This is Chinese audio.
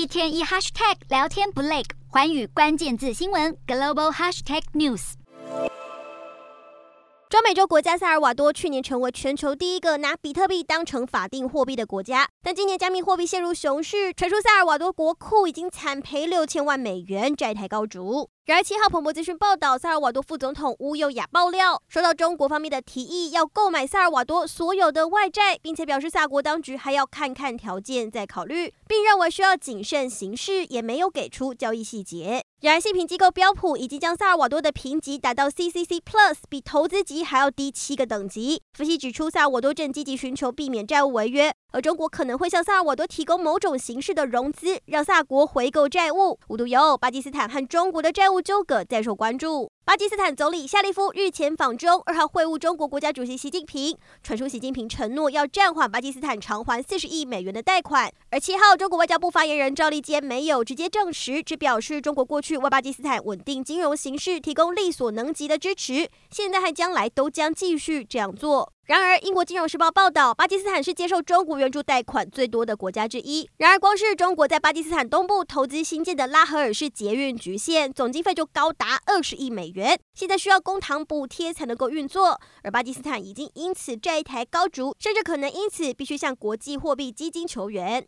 一天一 hashtag 聊天不累，环宇关键字新闻 global hashtag news。中美洲国家萨尔瓦多去年成为全球第一个拿比特币当成法定货币的国家，但今年加密货币陷入熊市，传出萨尔瓦多国库已经惨赔六千万美元，债台高筑。然而七号彭博资讯报道，萨尔瓦多副总统乌有雅爆料，收到中国方面的提议，要购买萨尔瓦多所有的外债，并且表示萨国当局还要看看条件再考虑，并认为需要谨慎行事，也没有给出交易细节。然而，信评机构标普已经将萨尔瓦多的评级打到 CCC Plus，比投资级还要低七个等级。分析指出，萨尔瓦多正积极寻求避免债务违约，而中国可能会向萨尔瓦多提供某种形式的融资，让萨国回购债务。无独有偶，巴基斯坦和中国的债务纠葛再受关注。巴基斯坦总理夏利夫日前访中，二号会晤中国国家主席习近平，传出习近平承诺要暂缓巴基斯坦偿还四十亿美元的贷款。而七号，中国外交部发言人赵立坚没有直接证实，只表示中国过去为巴基斯坦稳定金融形势提供力所能及的支持，现在和将来都将继续这样做。然而，英国金融时报报道，巴基斯坦是接受中国援助贷款最多的国家之一。然而，光是中国在巴基斯坦东部投资新建的拉合尔市捷运局线，总经费就高达二十亿美元，现在需要公帑补贴才能够运作。而巴基斯坦已经因此债台高筑，甚至可能因此必须向国际货币基金求援。